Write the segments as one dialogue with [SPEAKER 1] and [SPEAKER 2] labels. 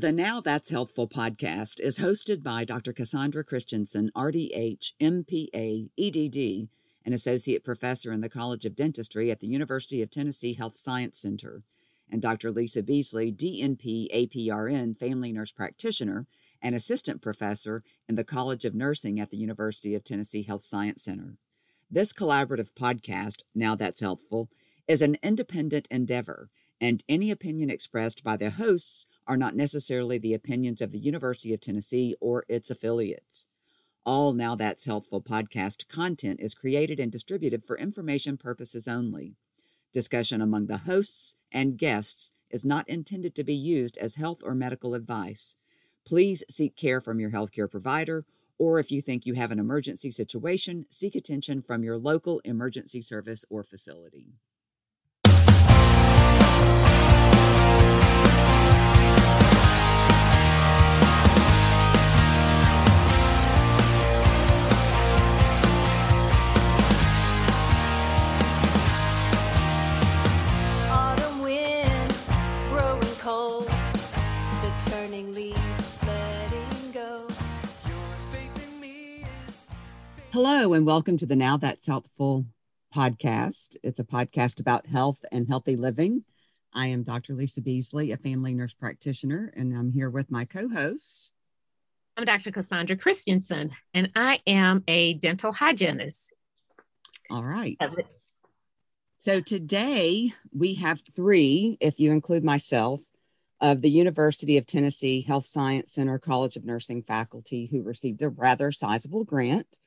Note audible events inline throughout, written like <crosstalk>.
[SPEAKER 1] The Now That's Healthful podcast is hosted by Dr. Cassandra Christensen, RDH, MPA, EDD, an associate professor in the College of Dentistry at the University of Tennessee Health Science Center, and Dr. Lisa Beasley, DNP, APRN, family nurse practitioner and assistant professor in the College of Nursing at the University of Tennessee Health Science Center. This collaborative podcast, Now That's Healthful, is an independent endeavor, and any opinion expressed by the hosts are not necessarily the opinions of the University of Tennessee or its affiliates. All Now That's Healthful podcast content is created and distributed for information purposes only. Discussion among the hosts and guests is not intended to be used as health or medical advice. Please seek care from your healthcare provider, or if you think you have an emergency situation, seek attention from your local emergency service or facility. Hello, and welcome to the Now That's Healthful podcast. It's a podcast about health and healthy living. I am Dr. Lisa Beasley, a family nurse practitioner, and I'm here with my co host.
[SPEAKER 2] I'm Dr. Cassandra Christensen, and I am a dental hygienist.
[SPEAKER 1] All right. So today we have three, if you include myself, of the University of Tennessee Health Science Center College of Nursing faculty who received a rather sizable grant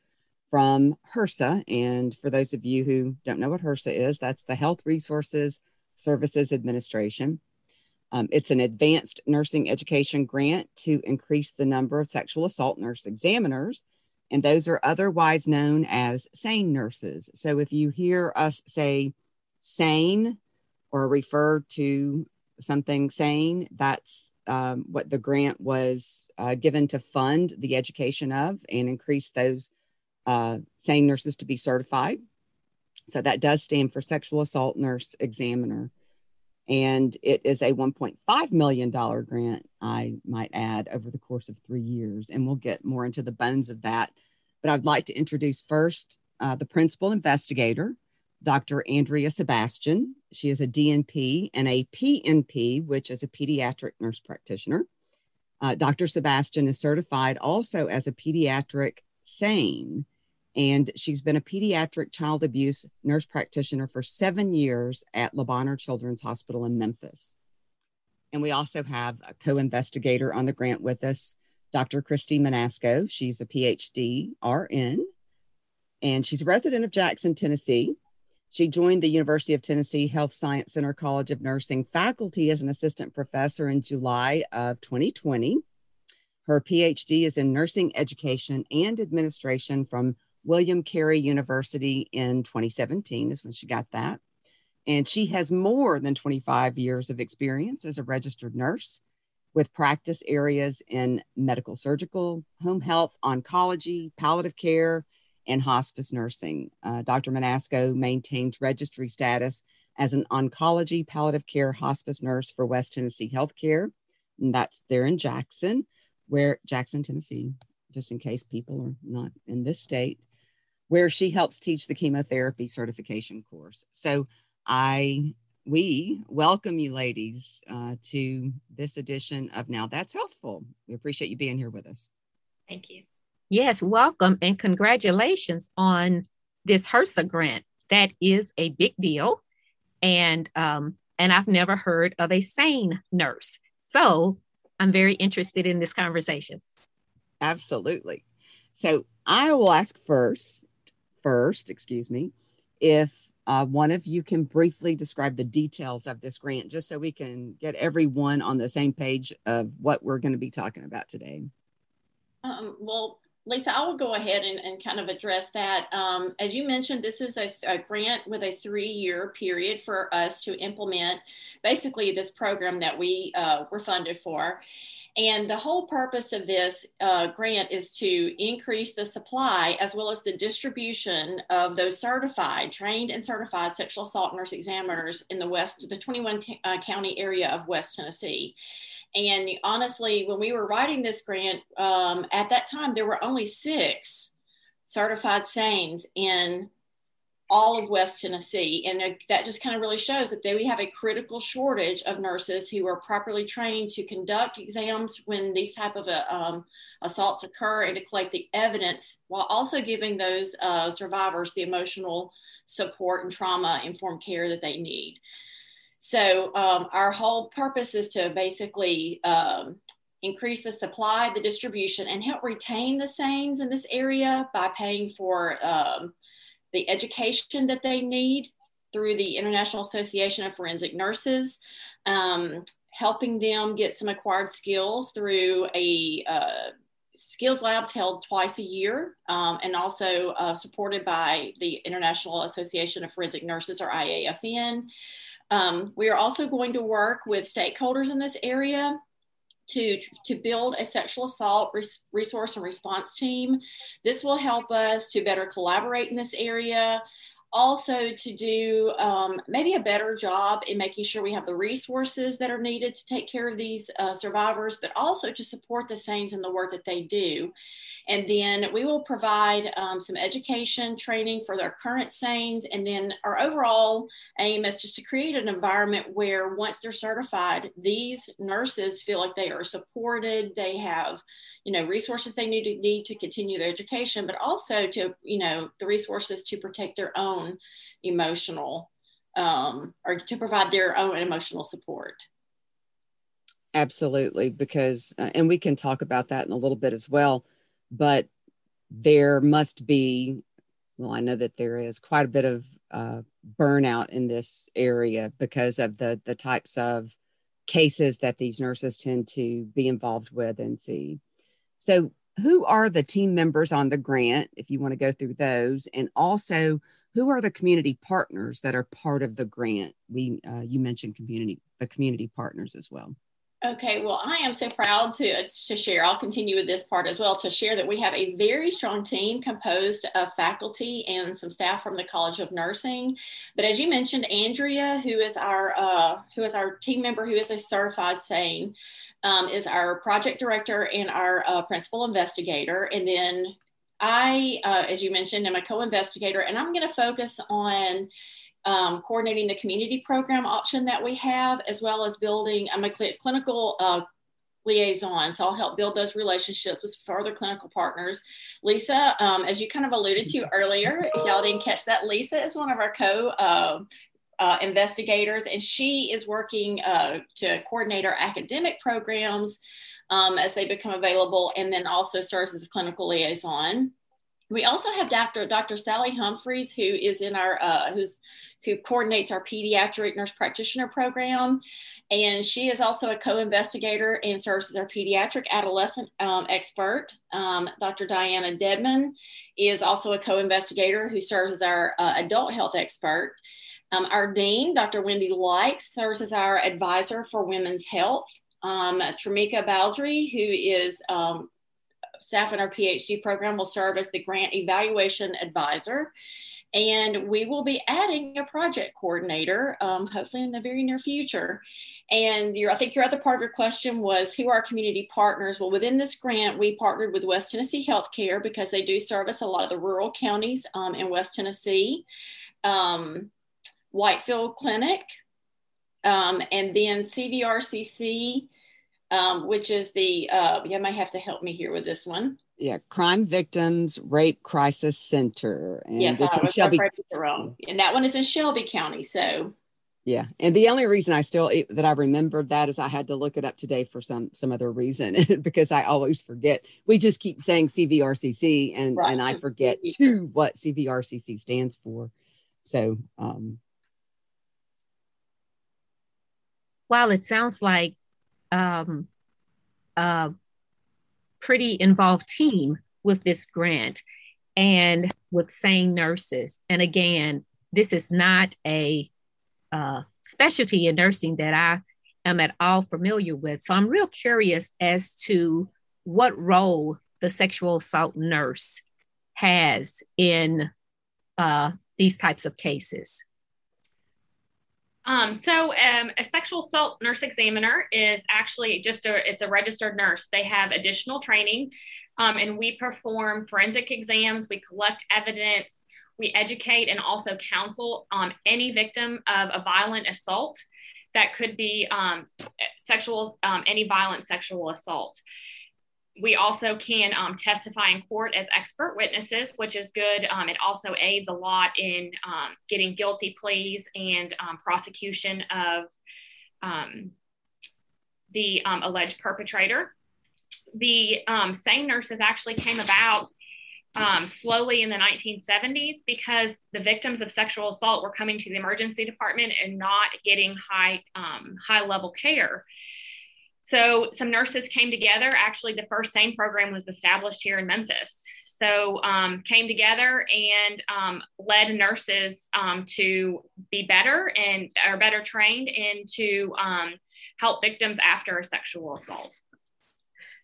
[SPEAKER 1] from HRSA. And for those of you who don't know what HRSA is, that's the Health Resources Services Administration. Um, it's an advanced nursing education grant to increase the number of sexual assault nurse examiners and those are otherwise known as SANE nurses. So if you hear us say sane or refer to something sane, that's um, what the grant was uh, given to fund the education of and increase those uh, SANE nurses to be certified. So that does stand for Sexual Assault Nurse Examiner. And it is a $1.5 million grant, I might add, over the course of three years. And we'll get more into the bones of that. But I'd like to introduce first uh, the principal investigator, Dr. Andrea Sebastian. She is a DNP and a PNP, which is a pediatric nurse practitioner. Uh, Dr. Sebastian is certified also as a pediatric SANE, and she's been a pediatric child abuse nurse practitioner for seven years at Le Children's Hospital in Memphis. And we also have a co investigator on the grant with us, Dr. Christy Manasco. She's a PhD RN, and she's a resident of Jackson, Tennessee. She joined the University of Tennessee Health Science Center College of Nursing faculty as an assistant professor in July of 2020. Her PhD is in nursing education and administration from William Carey University in 2017, is when she got that. And she has more than 25 years of experience as a registered nurse with practice areas in medical surgical, home health, oncology, palliative care, and hospice nursing. Uh, Dr. Manasco maintains registry status as an oncology palliative care hospice nurse for West Tennessee Healthcare. And that's there in Jackson, where Jackson, Tennessee, just in case people are not in this state, where she helps teach the chemotherapy certification course. So I we welcome you ladies uh, to this edition of Now That's Healthful. We appreciate you being here with us.
[SPEAKER 2] Thank you. Yes, welcome and congratulations on this HRSA grant. That is a big deal, and um, and I've never heard of a sane nurse. So I'm very interested in this conversation.
[SPEAKER 1] Absolutely. So I will ask first, first, excuse me, if uh, one of you can briefly describe the details of this grant, just so we can get everyone on the same page of what we're going to be talking about today.
[SPEAKER 3] Um, well, Lisa, I will go ahead and, and kind of address that. Um, as you mentioned, this is a, a grant with a three year period for us to implement basically this program that we uh, were funded for. And the whole purpose of this uh, grant is to increase the supply as well as the distribution of those certified, trained and certified sexual assault nurse examiners in the West, the 21 uh, county area of West Tennessee. And honestly, when we were writing this grant, um, at that time, there were only six certified SANEs in all of West Tennessee. And that just kind of really shows that we have a critical shortage of nurses who are properly trained to conduct exams when these type of uh, um, assaults occur and to collect the evidence while also giving those uh, survivors the emotional support and trauma informed care that they need. So um, our whole purpose is to basically um, increase the supply, the distribution, and help retain the SANEs in this area by paying for um, the education that they need through the International Association of Forensic Nurses, um, helping them get some acquired skills through a uh, skills labs held twice a year um, and also uh, supported by the International Association of Forensic Nurses or IAFN. Um, we are also going to work with stakeholders in this area to, to build a sexual assault res- resource and response team. This will help us to better collaborate in this area, also to do um, maybe a better job in making sure we have the resources that are needed to take care of these uh, survivors, but also to support the SANEs in the work that they do. And then we will provide um, some education training for their current SANEs. And then our overall aim is just to create an environment where once they're certified, these nurses feel like they are supported, they have you know resources they need to need to continue their education but also to you know the resources to protect their own emotional um, or to provide their own emotional support
[SPEAKER 1] absolutely because uh, and we can talk about that in a little bit as well but there must be well i know that there is quite a bit of uh, burnout in this area because of the the types of cases that these nurses tend to be involved with and see. So who are the team members on the grant if you want to go through those? And also who are the community partners that are part of the grant? We uh, you mentioned community the community partners as well
[SPEAKER 3] Okay, well, I am so proud to, to share. I'll continue with this part as well to share that we have a very strong team composed of faculty and some staff from the College of Nursing. But as you mentioned, Andrea, who is our uh, who is our team member, who is a certified SANE, um, is our project director and our uh, principal investigator. And then I, uh, as you mentioned, am a co-investigator, and I'm going to focus on um, coordinating the community program option that we have, as well as building, I'm a cl- clinical uh, liaison. So I'll help build those relationships with further clinical partners. Lisa, um, as you kind of alluded to earlier, if y'all didn't catch that, Lisa is one of our co uh, uh, investigators, and she is working uh, to coordinate our academic programs um, as they become available, and then also serves as a clinical liaison. We also have Dr. Dr. Sally Humphreys, who is in our uh, who's who coordinates our pediatric nurse practitioner program, and she is also a co-investigator and serves as our pediatric adolescent um, expert. Um, Dr. Diana Dedman is also a co-investigator who serves as our uh, adult health expert. Um, our dean, Dr. Wendy Likes, serves as our advisor for women's health. Um, Tramika Baldry, who is um, staff in our PhD program will serve as the grant evaluation advisor. And we will be adding a project coordinator, um, hopefully in the very near future. And your, I think your other part of your question was who are our community partners? Well, within this grant, we partnered with West Tennessee Healthcare because they do service a lot of the rural counties um, in West Tennessee. Um, Whiteville Clinic, um, and then CVRCC um, which is the, uh, you might have to help me here with this one.
[SPEAKER 1] Yeah, Crime Victims Rape Crisis Center.
[SPEAKER 3] And yes, it's in Shelby. Wrong. And that one is in Shelby County. So,
[SPEAKER 1] yeah, and the only reason I still that I remembered that is I had to look it up today for some some other reason <laughs> because I always forget. We just keep saying CVRCC and right. and I forget <laughs> too what CVRCC stands for. So, um,
[SPEAKER 2] while it sounds like um, a pretty involved team with this grant and with SANE nurses. And again, this is not a uh, specialty in nursing that I am at all familiar with. So I'm real curious as to what role the sexual assault nurse has in uh, these types of cases.
[SPEAKER 4] Um, so um, a sexual assault nurse examiner is actually just a it's a registered nurse. They have additional training, um, and we perform forensic exams. We collect evidence. We educate and also counsel any victim of a violent assault that could be um, sexual um, any violent sexual assault we also can um, testify in court as expert witnesses, which is good. Um, it also aids a lot in um, getting guilty pleas and um, prosecution of um, the um, alleged perpetrator. The SANE nurses actually came about slowly in the 1970s because the victims of sexual assault were coming to the emergency department and not getting high high level care. So some nurses came together. Actually, the first SANE program was established here in Memphis. So um, came together and um, led nurses um, to be better and are better trained and to um, help victims after a sexual assault.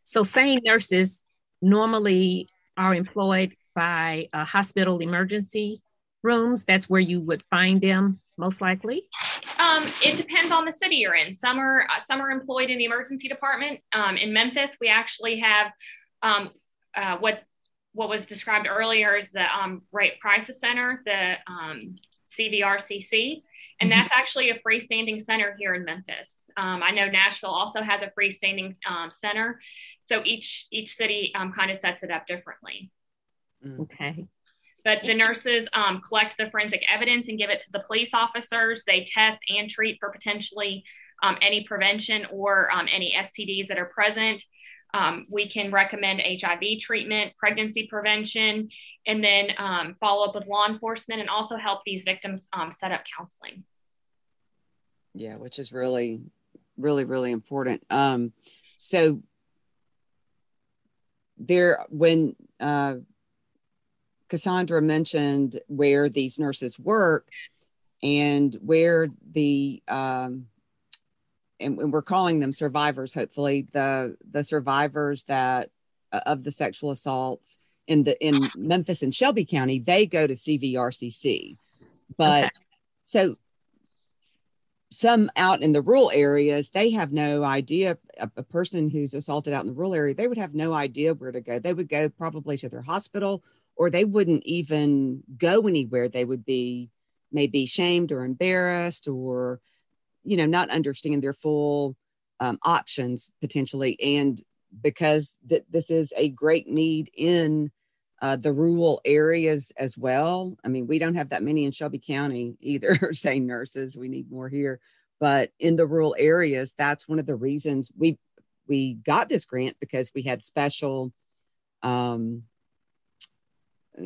[SPEAKER 2] So SANE nurses normally are employed by uh, hospital emergency rooms. That's where you would find them most likely?
[SPEAKER 4] Um, it depends on the city you're in. Some are uh, some are employed in the emergency department. Um, in Memphis, we actually have um, uh, what what was described earlier is the um, Rape Crisis Center, the um, CVRCC, and mm-hmm. that's actually a freestanding center here in Memphis. Um, I know Nashville also has a freestanding center, so each each city kind of sets it up differently.
[SPEAKER 2] Okay.
[SPEAKER 4] But the nurses um, collect the forensic evidence and give it to the police officers. They test and treat for potentially um, any prevention or um, any STDs that are present. Um, we can recommend HIV treatment, pregnancy prevention, and then um, follow up with law enforcement and also help these victims um, set up counseling.
[SPEAKER 1] Yeah, which is really, really, really important. so there, when uh, Cassandra mentioned where these nurses work and where the um, and, we're calling them survivors hopefully the the survivors that uh, of the sexual assaults in the in Memphis and Shelby County they go to CVRCC but okay. so some out in the rural areas they have no idea a, a, person who's assaulted out in the rural area they would have no idea where to go they would go probably to their hospital or they wouldn't even go anywhere. They would be maybe shamed or embarrassed or you know not understand their full um, options potentially. And because th- this is a great need in uh, the rural areas as well. I mean we don't have that many in shelby county either <laughs> SANE nurses. We need more here. But in the rural areas that's one of the reasons we we got this grant because we had special um,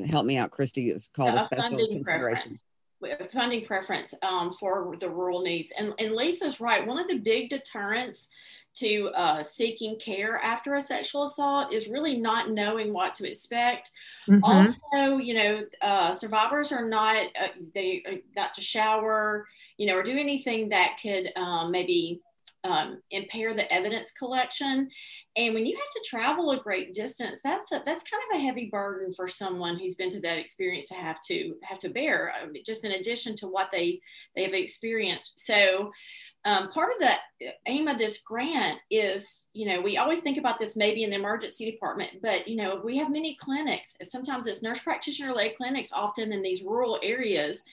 [SPEAKER 1] help me out, Christy. It's called a special consideration.
[SPEAKER 3] Preference. Funding preference um, for the rural needs. And, and Lisa's right. One of the big deterrents to uh, seeking care after a sexual assault is really not knowing what to expect. Mm-hmm. Also, you know, uh, survivors are not uh, they uh, got to shower, you know, or do anything that could um, maybe um, impair the evidence collection. And when you have to travel a great distance, that's a, that's kind of a heavy burden for someone who's been through that experience to have to have to bear, um, just in addition to what they they have experienced. So. Um, part of the aim of this grant is, you know, we always think about this maybe in the emergency department, but, you know, we have many clinics. Sometimes it's nurse practitioner led clinics, often in these rural areas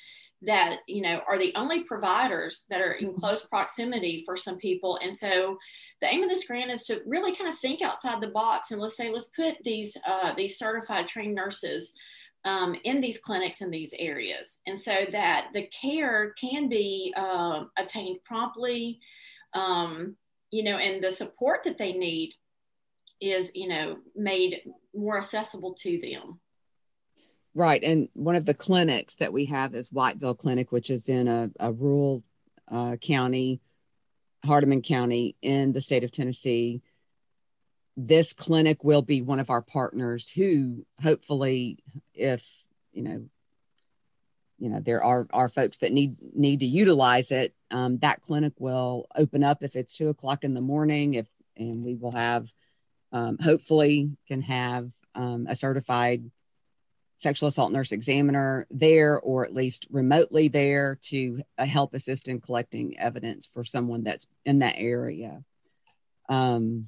[SPEAKER 3] that you know are the only providers that are in mm-hmm. close proximity for some people. And so the aim of this grant is to really kind of think outside the box and let's say let's put these uh, these certified trained nurses um, in these clinics in these areas. And so that the care can be uh, obtained promptly um, you know and the support that they need is you know made more accessible to them
[SPEAKER 1] Right. And one of the clinics that we have is Whiteville Clinic, which is in a, a rural uh, county, Hardeman County in the state of Tennessee. This clinic will be one of our partners who hopefully, if, you know, you know there are are folks that need need to utilize it um, that clinic will open up if it's two o'clock in the morning if and we will have um, hopefully can have um, a certified sexual assault nurse examiner there or at least remotely there to uh, help assist in collecting evidence for someone that's in that area um,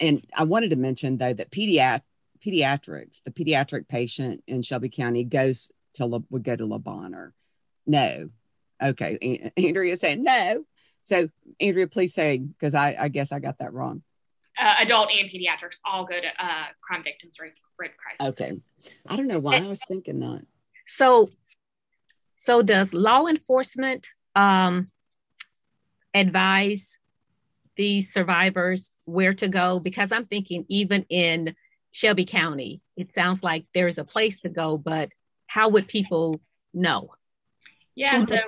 [SPEAKER 1] and i wanted to mention though that pediat- pediatrics the pediatric patient in shelby county goes to would go to Le Bonheur. No. Okay. Andrea saying no. So Andrea, please say because I, I guess I got that wrong.
[SPEAKER 4] Uh, adult and pediatrics all go to uh, crime victims red crisis.
[SPEAKER 1] Okay. I don't know why I was thinking that.
[SPEAKER 2] So, so does law enforcement um, advise these survivors where to go? Because I'm thinking even in Shelby County, it sounds like there's a place to go, but how would people know?
[SPEAKER 4] Yeah, so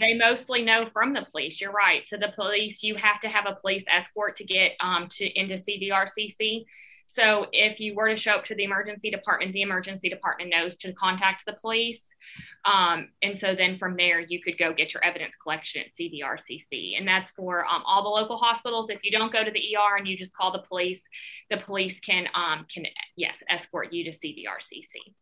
[SPEAKER 4] they mostly know from the police. You're right. So the police, you have to have a police escort to get um, to into CVRCC. So if you were to show up to the emergency department, the emergency department knows to contact the police. Um, and so then from there, you could go get your evidence collection at CVRCC. And that's for um, all the local hospitals. If you don't go to the ER and you just call the police, the police can, um, can yes, escort you to CVRCC.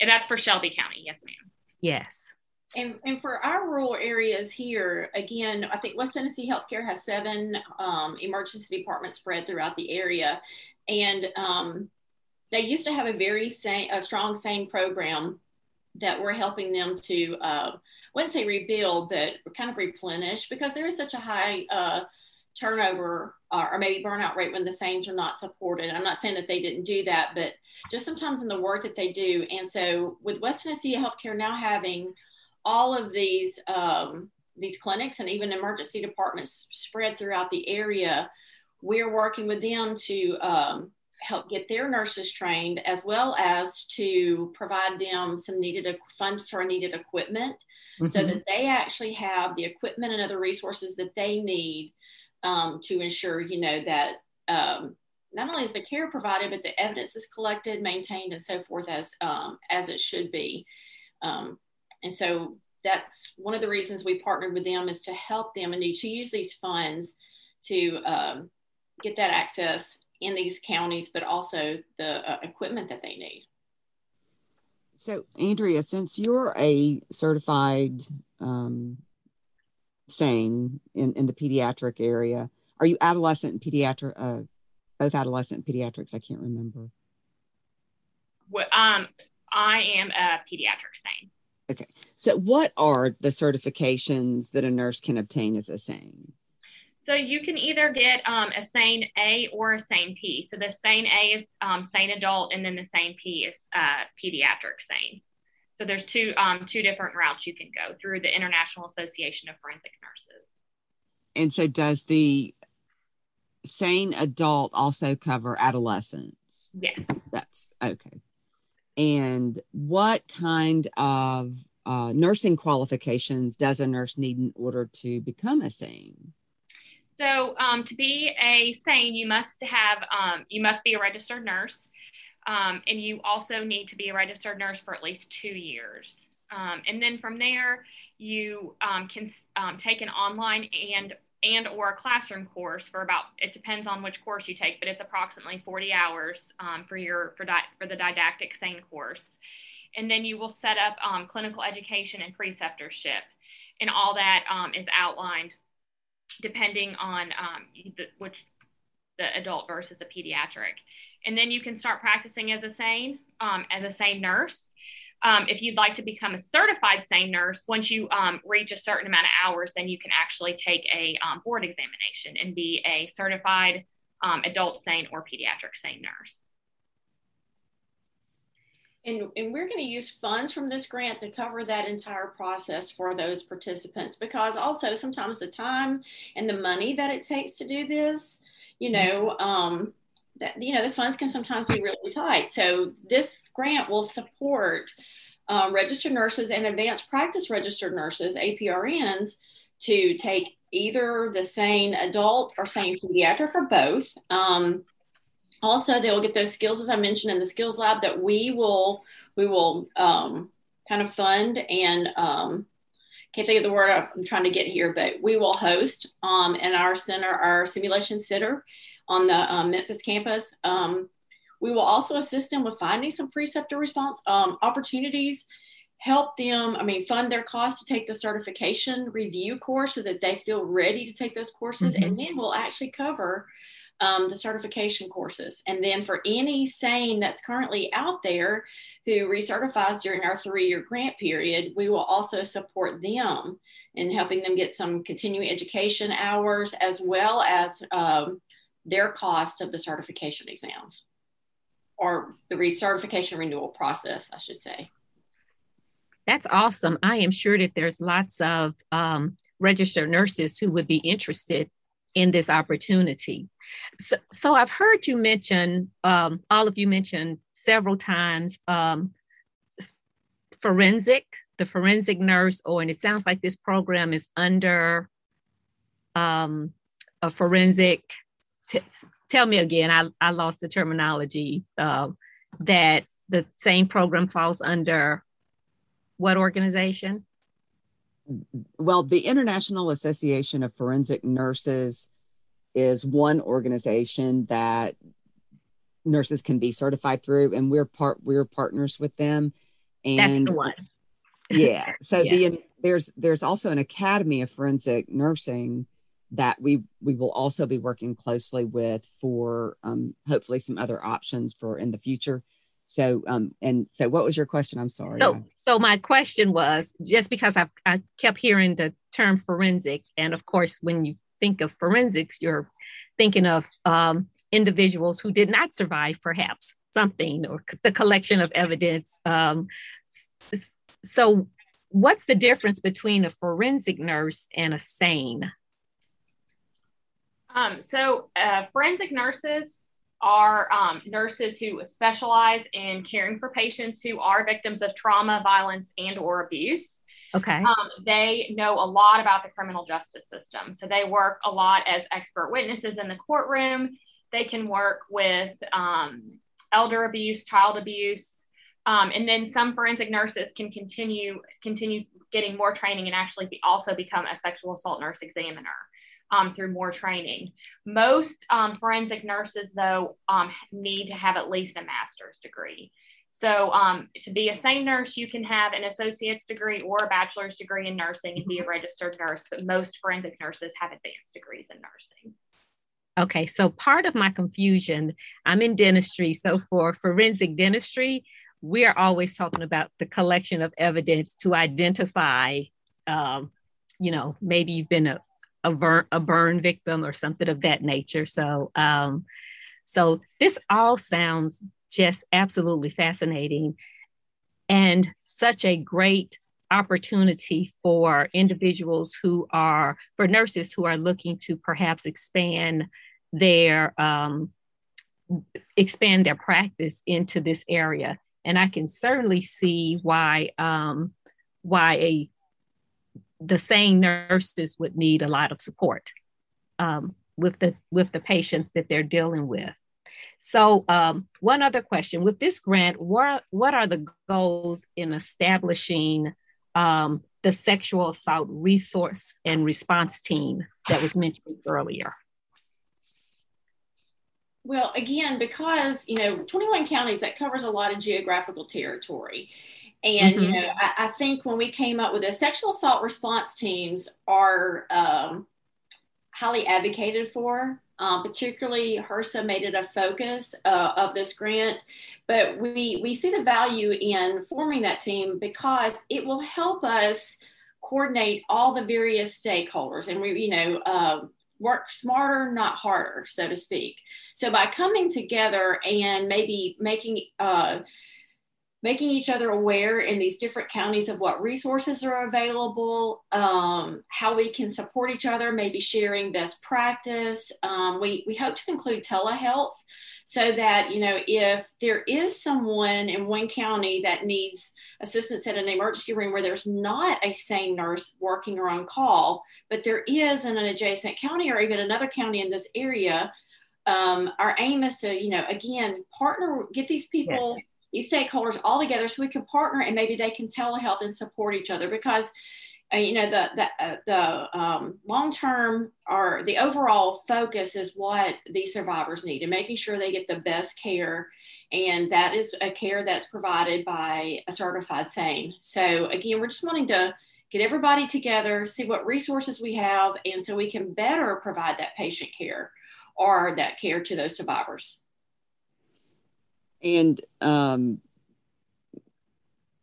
[SPEAKER 4] And that's for Shelby County. Yes, ma'am.
[SPEAKER 2] Yes.
[SPEAKER 3] And, and for our rural areas here, again, I think West Tennessee Healthcare has seven um, emergency departments spread throughout the area. And um, they used to have a very sane, a strong, sane program that we're helping them to, uh, I wouldn't say rebuild, but kind of replenish because there is such a high uh, turnover uh, or maybe burnout rate when the SANEs are not supported. I'm not saying that they didn't do that, but just sometimes in the work that they do. And so with West Tennessee Healthcare now having all of these um, these clinics and even emergency departments spread throughout the area, we're working with them to um, help get their nurses trained as well as to provide them some needed funds for needed equipment mm-hmm. so that they actually have the equipment and other resources that they need um, to ensure, you know, that um, not only is the care provided, but the evidence is collected, maintained, and so forth as um, as it should be. Um, and so that's one of the reasons we partnered with them is to help them and to use these funds to um, get that access in these counties, but also the uh, equipment that they need.
[SPEAKER 1] So, Andrea, since you're a certified um, SANE in, in the pediatric area. Are you adolescent and pediatric, uh, both adolescent and pediatrics? I can't remember.
[SPEAKER 4] Well, um, I am a pediatric SANE.
[SPEAKER 1] Okay. So, what are the certifications that a nurse can obtain as a SANE?
[SPEAKER 4] So, you can either get um, a SANE A or a SANE P. So, the SANE A is um, SANE adult, and then the SANE P is uh, pediatric SANE. So there's two um, two different routes you can go through the International Association of Forensic Nurses.
[SPEAKER 1] And so does the SANE adult also cover adolescents?
[SPEAKER 4] Yes.
[SPEAKER 1] That's okay. And what kind of uh, nursing qualifications does a nurse need in order to become a SANE?
[SPEAKER 4] So um, to be a SANE, you must have um, you must be a registered nurse. Um, and you also need to be a registered nurse for at least two years. Um, and then from there, you um, can um, take an online and and or a classroom course for about it depends on which course you take, but it's approximately 40 hours um, for your for, di- for the didactic SANE course. And then you will set up um, clinical education and preceptorship, and all that is outlined depending on the, which the adult versus the pediatric and then you can start practicing as a SANE, um, as a SANE nurse. Um, if you'd like to become a certified SANE nurse, once you um, reach a certain amount of hours, then you can actually take a um, board examination and be a certified um, adult SANE or pediatric SANE nurse.
[SPEAKER 3] And, and we're going to use funds from this grant to cover that entire process for those participants because also sometimes the time and the money that it takes to do this, you know, um, that you know those funds can sometimes be really tight. So this grant will support um, registered nurses and advanced practice registered nurses (APRNs) to take either the SANE adult or SANE pediatric or both. Um, also, they will get those skills as I mentioned in the skills lab that we will we will um, kind of fund and um, can't think of the word I'm trying to get here, but we will host um, in our center, our simulation center on the um, Memphis campus. Um, we will also assist them with finding some preceptorship um, opportunities, help them, I mean, fund their costs to take the certification review course so that they feel ready to take those courses. Mm-hmm. And then we'll actually cover um, the certification courses. And then for any SANE that's currently out there who recertifies during our three year grant period, we will also support them in helping them get some continuing education hours as well as um, their cost of the certification exams or the recertification renewal process, I should say.
[SPEAKER 2] That's awesome. I am sure that there's lots of um, registered nurses who would be interested in this opportunity. So, so I've heard you mention, um, all of you mentioned several times, um, forensic, the forensic nurse, or, and it sounds like this program is under um, a forensic, t- tell me again, I, I lost the terminology, uh, that the SANE program falls under what organization?
[SPEAKER 1] well, the International Association of Forensic Nurses is one organization that nurses can be certified through, and we're part we're partners with them.
[SPEAKER 2] And that's the one.
[SPEAKER 1] yeah. So <laughs> yeah. the there's there's also an Academy of Forensic Nursing that we we will also be working closely with for um, hopefully some other options for in the future. So, um, and so what was your question? I'm sorry.
[SPEAKER 2] So, so my question was just because I, I kept hearing the term forensic, and of course, when you think of forensics, you're thinking of um, individuals who did not survive, perhaps something, or the collection of evidence. Um, so, what's the difference between a forensic nurse and a SANE?
[SPEAKER 4] Um, so, uh, forensic nurses are um, nurses who specialize in caring for patients who are victims of trauma, violence, and or abuse.
[SPEAKER 2] Okay.
[SPEAKER 4] Um, they know a lot about the criminal justice system. So they work a lot as expert witnesses in the courtroom. They can work with um, elder abuse, child abuse, um, and then some forensic nurses can continue continue getting more training and actually be, also become a sexual assault nurse examiner um, through more training. Most um, forensic nurses, though, um, need to have at least a master's degree. So, um, to be a SANE nurse, you can have an associate's degree or a bachelor's degree in nursing and be a registered nurse, but most forensic nurses have advanced degrees in nursing.
[SPEAKER 2] Okay, so part of my confusion, I'm in dentistry. So, for forensic dentistry, we are always talking about the collection of evidence to identify, um, you know, maybe you've been a a burn a burn victim or something of that nature. So um, so this all sounds just absolutely fascinating and such a great opportunity for individuals who are for nurses who are looking to perhaps expand their um, expand their practice into this area and i can certainly see why um, why a the SANE nurses would need a lot of support um, with the with the patients that they're dealing with. So, um, one other question: with this grant, what what are the goals in establishing um, the sexual assault resource and response team that was mentioned earlier?
[SPEAKER 3] Well, again, because you know, 21 counties that covers a lot of geographical territory, and, mm-hmm. you know, I, I, think when we came up with the sexual assault response teams are um, highly advocated for. Um, particularly, HRSA made it a focus uh, of this grant, but we we see the value in forming that team because it will help us coordinate all the various stakeholders, and we you know uh, work smarter, not harder, so to speak. So by coming together and maybe making uh, making each other aware in these different counties of what resources are available, um, how we can support each other, maybe sharing best practice. Um, we, we hope to include telehealth so that, you know, if there is someone in one county that needs assistance at an emergency room where there's not a SANE nurse working or on call, but there is in an adjacent county or even another county in this area, um, our aim is to, you know, again, partner, get these people these stakeholders all together so we can partner and maybe they can telehealth and support each other because uh, you know the the, uh, the um, long term or the overall focus is what these survivors need and making sure they get the best care. And that is a care that's provided by a certified sane. So again we're just wanting to get everybody together see what resources we have and so we can better provide that patient care or that care to those survivors
[SPEAKER 1] and um,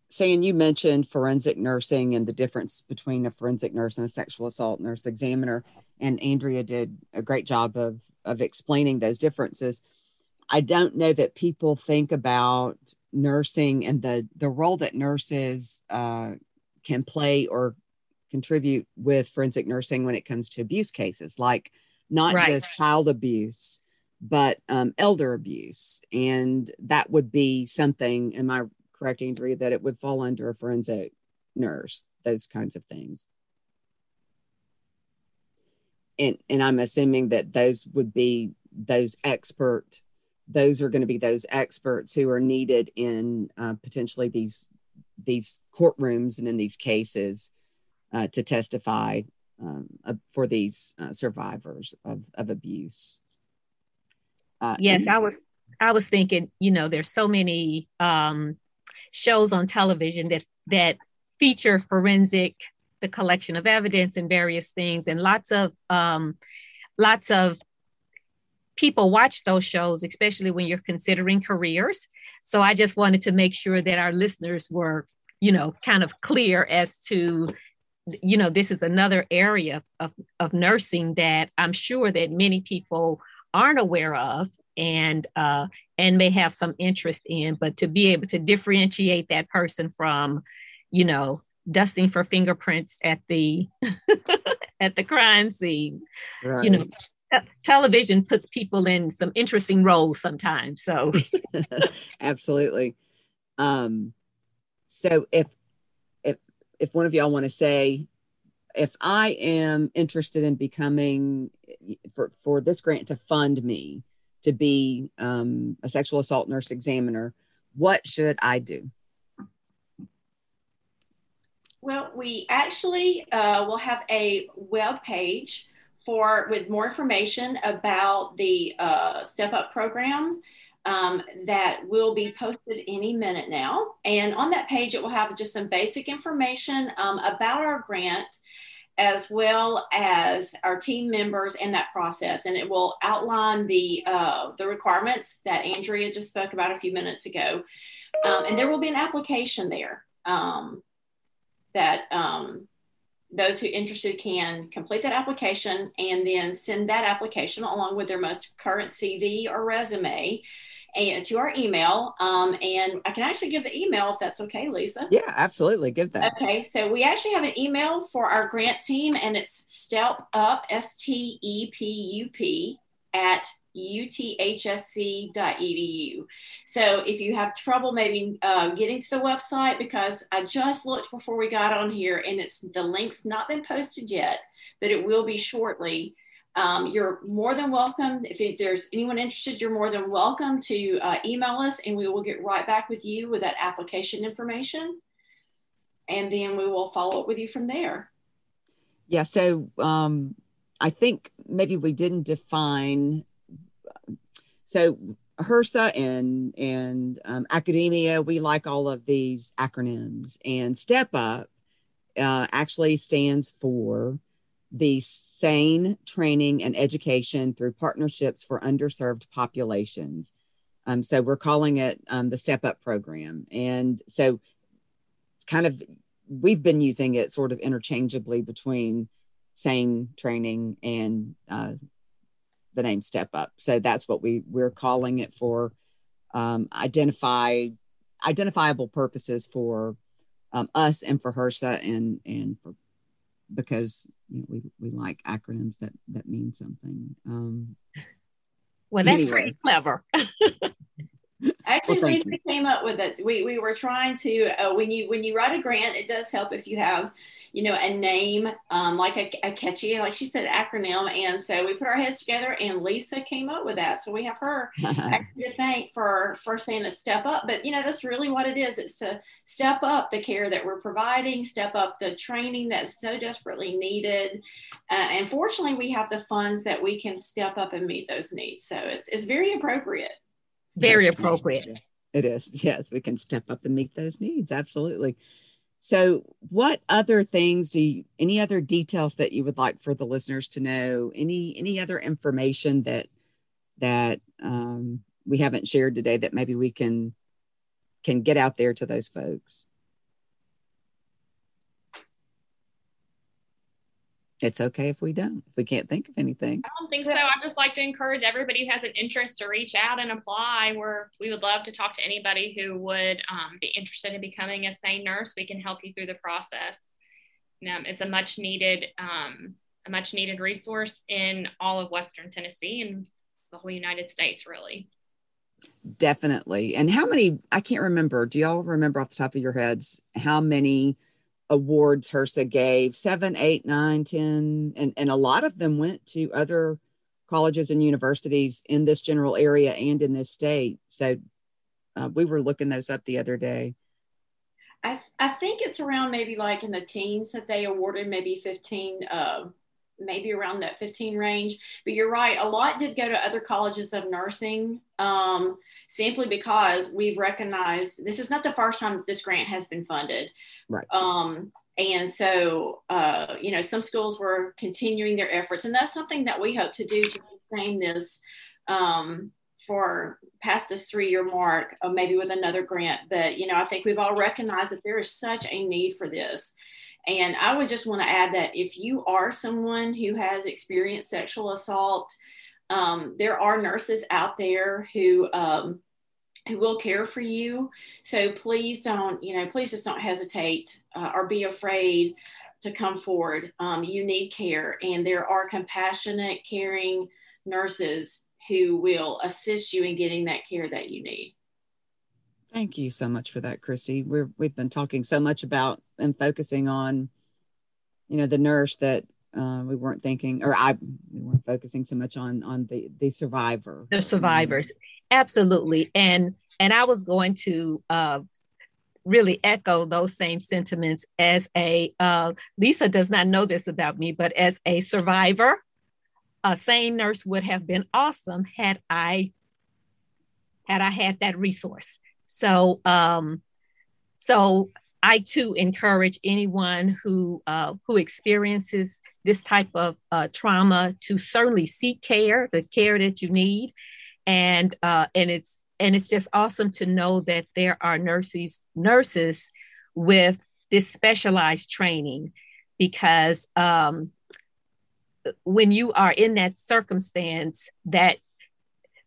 [SPEAKER 1] saying you mentioned forensic nursing and the difference between a forensic nurse and a sexual assault nurse examiner, and Andrea did a great job of of explaining those differences. I don't know that people think about nursing and the the role that nurses uh, can play or contribute with forensic nursing when it comes to abuse cases, like not right. just child abuse, but um, elder abuse. And that would be something, am I correct, Andrea, that it would fall under a forensic nurse, those kinds of things? And, and I'm assuming that those would be those expert, those are going to be those experts who are needed in uh, potentially these these courtrooms and in these cases uh, to testify um, uh, for these uh, survivors of, of abuse.
[SPEAKER 2] Uh, yes, I was I was thinking, you know, there's so many um, shows on television that that feature forensic, the collection of evidence and various things, and lots of um, lots of people watch those shows, especially when you're considering careers. So I just wanted to make sure that our listeners were, you know, kind of clear as to you know this is another area of, of nursing that i'm sure that many people aren't aware of and uh, and may have some interest in but to be able to differentiate that person from you know dusting for fingerprints at the <laughs> at the crime scene. Right. you know television puts people in some interesting roles sometimes so. <laughs>
[SPEAKER 1] Absolutely. Um so if if if one of y'all want to say if I am interested in becoming for for this grant to fund me to be um, a sexual assault nurse examiner, what should I do?
[SPEAKER 3] Well, we actually uh, will have a web page for with more information about the uh, Step Up program um, that will be posted any minute now. And on that page, it will have just some basic information um, about our grant as well as our team members and that process. And it will outline the, uh, the requirements that Andrea just spoke about a few minutes ago. Um, and there will be an application there um, that um, those who interested can complete that application and then send that application along with their most current CV or resume and to our email. Um, and I can actually give the email if that's okay, Lisa.
[SPEAKER 1] Yeah, absolutely. Give that.
[SPEAKER 3] Okay. So we actually have an email for our grant team and it's step up, S T E P U P at uthsc.edu. So if you have trouble maybe uh, getting to the website, because I just looked before we got on here and it's the link's not been posted yet, but it will be shortly. Um, you're more than welcome. If there's anyone interested, you're more than welcome to uh, email us and we will get right back with you with that application information. And then we will follow up with you from there.
[SPEAKER 1] Yeah. So um, I think maybe we didn't define. So HRSA and and um, academia, we like all of these acronyms. And STEP UP uh, actually stands for the sane training and education through partnerships for underserved populations. Um, so we're calling it um, the Step Up program. And so it's kind of, we've been using it sort of interchangeably between sane training and uh, the name Step Up. So that's what we, we're calling it for um, identify, identifiable purposes for um, us and for HRSA and, and for because you know, we, we like acronyms that that mean something. Um,
[SPEAKER 2] well, that's anyway. pretty clever. <laughs>
[SPEAKER 3] Actually,
[SPEAKER 1] Well,
[SPEAKER 3] Lisa came up with it. We, we were trying to uh, when you when you write a grant, it does help if you have you know a name um, like a, a catchy like she said acronym. And so we put our heads together, and Lisa came up with that. So we have her <laughs> actually to thank for for saying to step up. But you know that's really what it is. It's to step up the care that we're providing, step up the training that's so desperately needed. Uh, and fortunately, we have the funds that we can step up and meet those needs. So it's it's very appropriate.
[SPEAKER 2] Very appropriate.
[SPEAKER 1] It is. <laughs> Yes, we can step up and meet those needs. Absolutely. So, what other things do you, any other details that you would like for the listeners to know? Any any other information that that um, we haven't shared today that maybe we can can get out there to those folks? It's okay if we don't, if we can't think of anything.
[SPEAKER 4] I don't think so. I'd just like to encourage everybody who has an interest to reach out and apply. Where we would love to talk to anybody who would um, be interested in becoming a SANE nurse. We can help you through the process. Um, it's a much needed, um, a much needed resource in all of Western Tennessee and the whole United States, really.
[SPEAKER 1] Definitely. And how many, I can't remember. Do y'all remember off the top of your heads how many awards HRSA gave? Seven, eight, nine, ten, and, and a lot of them went to other colleges and universities in this general area and in this state. So uh, we were looking those up the other day.
[SPEAKER 3] I, I think it's around maybe like in the teens that they awarded maybe 15 uh, maybe around that 15 range but you're right a lot did go to other colleges of nursing um, simply because we've recognized this is not the first time this grant has been funded
[SPEAKER 1] Right.
[SPEAKER 3] um, and so uh, you know some schools were continuing their efforts and that's something that we hope to do to sustain this um, for past this three year mark, or maybe with another grant. But, you know, I think we've all recognized that there is such a need for this. And I would just want to add that if you are someone who has experienced sexual assault, um, there are nurses out there who, um, who will care for you. So please don't, you know, please just don't hesitate uh, or be afraid to come forward. Um, you need care, and there are compassionate, caring nurses who will assist you in getting that care that you need.
[SPEAKER 1] Thank you so much for that, Christy. We're, we've been talking so much about and focusing on, you know, the nurse that uh, we weren't thinking, or I we weren't focusing so much on on the the survivor,
[SPEAKER 2] the survivors, absolutely. And and I was going to uh, really echo those same sentiments as a uh, Lisa does not know this about me, but as a survivor, a SANE nurse would have been awesome had I had I had that resource. So, um, so I too encourage anyone who uh, who experiences this type of uh, trauma to certainly seek care, the care that you need, and uh, and it's and it's just awesome to know that there are nurses nurses with this specialized training because um, when you are in that circumstance that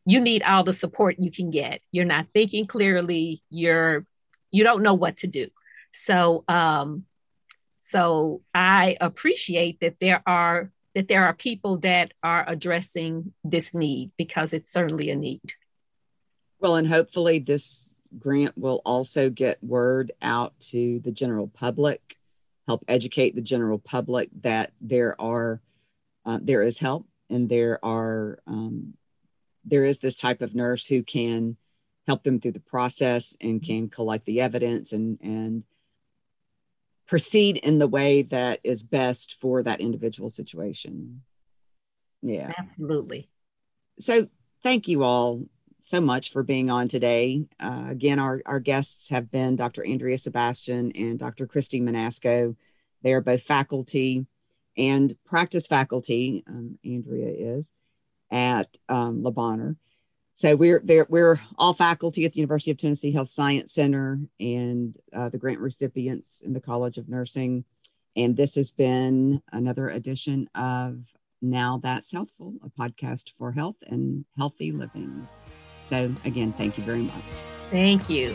[SPEAKER 2] you need all the support you can get. You're not thinking clearly. You're you don't know what to do. So um, so I appreciate that there are that there are people that are addressing this need because it's certainly a need.
[SPEAKER 1] Well, and hopefully this grant will also get word out to the general public, help educate the general public that there are uh, there is help and there are um, there is this type of nurse who can help them through the process and can collect the evidence and and proceed in the way that is best for that individual situation. Yeah.
[SPEAKER 2] Absolutely.
[SPEAKER 1] So thank you all so much for being on today. Uh, again our, our guests have been dr andrea sebastian and dr christy manasco. They are both faculty and practice faculty um, andrea is at um, Le Bonheur. So we're there. We're all faculty at the University of Tennessee Health Science Center and uh, the grant recipients in the College of Nursing. And this has been another edition of Now That's Healthful, a podcast for health and healthy living. So again, thank you very much.
[SPEAKER 2] Thank you.